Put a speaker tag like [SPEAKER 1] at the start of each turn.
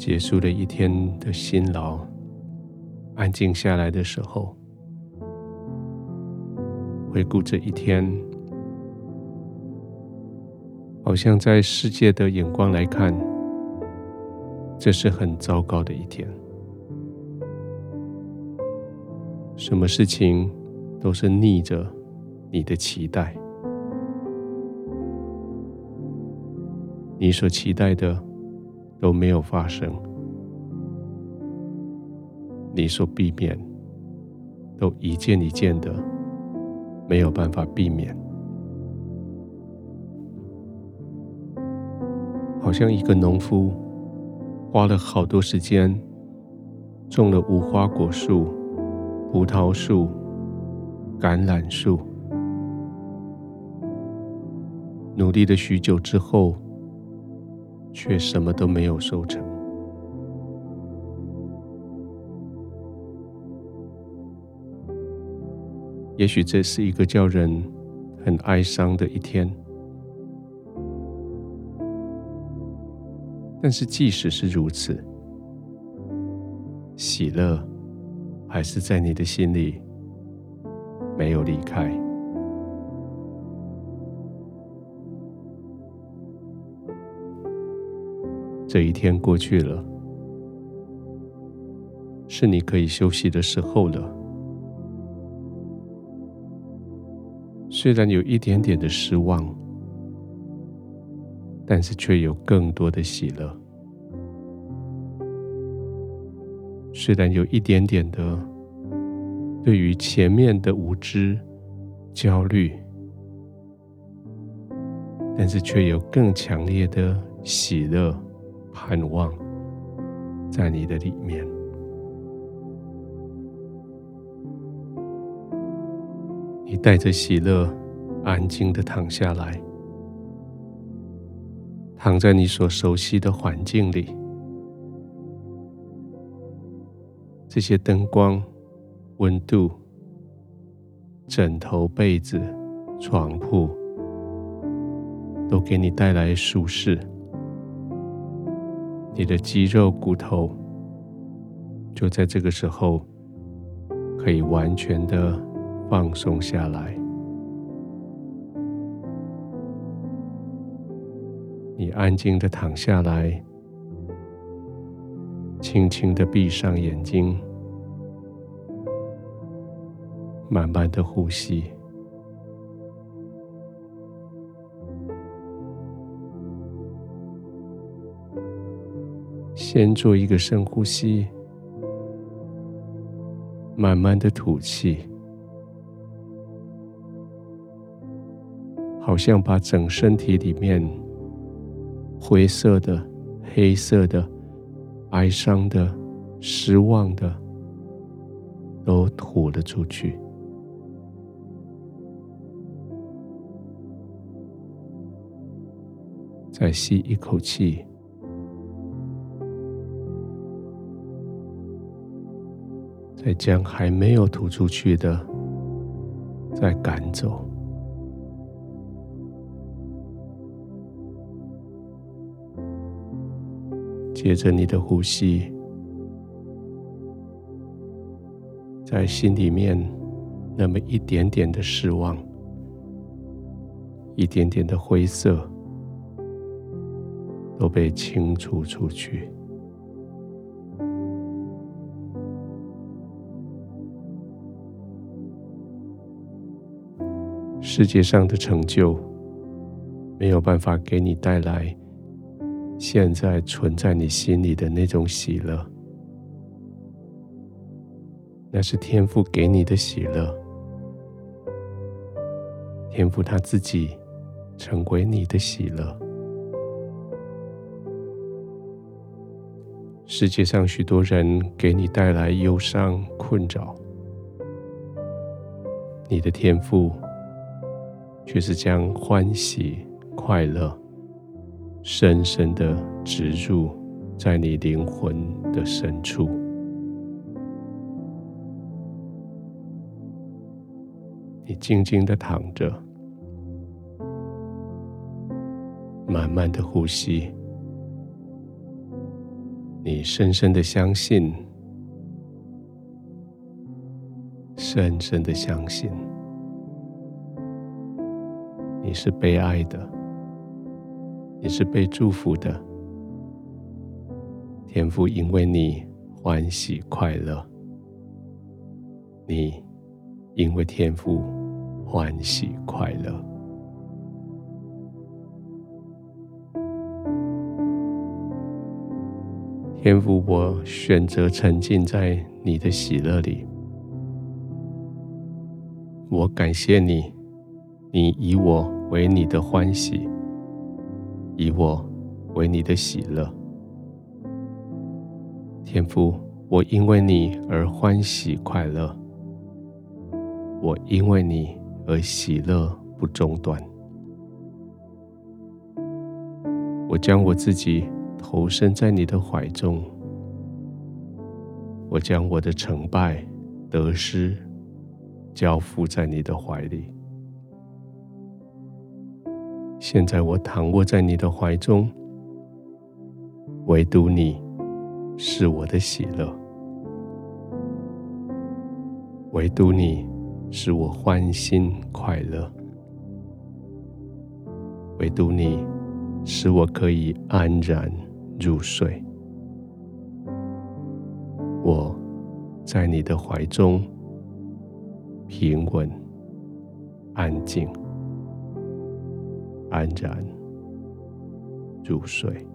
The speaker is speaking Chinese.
[SPEAKER 1] 结束了一天的辛劳，安静下来的时候，回顾这一天，好像在世界的眼光来看，这是很糟糕的一天。什么事情都是逆着你的期待，你所期待的都没有发生，你所避免都一件一件的没有办法避免，好像一个农夫花了好多时间种了无花果树。葡萄树、橄榄树，努力了许久之后，却什么都没有收成。也许这是一个叫人很哀伤的一天，但是即使是如此，喜乐。还是在你的心里没有离开。这一天过去了，是你可以休息的时候了。虽然有一点点的失望，但是却有更多的喜乐。虽然有一点点的对于前面的无知、焦虑，但是却有更强烈的喜乐、盼望在你的里面。你带着喜乐，安静的躺下来，躺在你所熟悉的环境里。这些灯光、温度、枕头、被子、床铺，都给你带来舒适。你的肌肉、骨头，就在这个时候，可以完全的放松下来。你安静的躺下来。轻轻的闭上眼睛，慢慢的呼吸。先做一个深呼吸，慢慢的吐气，好像把整身体里面灰色的、黑色的。哀伤的、失望的，都吐了出去。再吸一口气，再将还没有吐出去的，再赶走。接着你的呼吸，在心里面那么一点点的失望，一点点的灰色，都被清除出去。世界上的成就没有办法给你带来。现在存在你心里的那种喜乐，那是天父给你的喜乐。天父他自己成为你的喜乐。世界上许多人给你带来忧伤困扰，你的天赋却是将欢喜快乐。深深的植入在你灵魂的深处，你静静的躺着，慢慢的呼吸，你深深的相信，深深的相信，你是被爱的，你是被祝福的。天父因为你欢喜快乐，你因为天父欢喜快乐。天父，我选择沉浸在你的喜乐里。我感谢你，你以我为你的欢喜，以我为你的喜乐。天父，我因为你而欢喜快乐，我因为你而喜乐不中断。我将我自己。投身在你的怀中，我将我的成败得失交付在你的怀里。现在我躺卧在你的怀中，唯独你是我的喜乐，唯独你是我欢欣快乐，唯独你使我可以安然。入睡，我在你的怀中平稳、安静、安然入睡。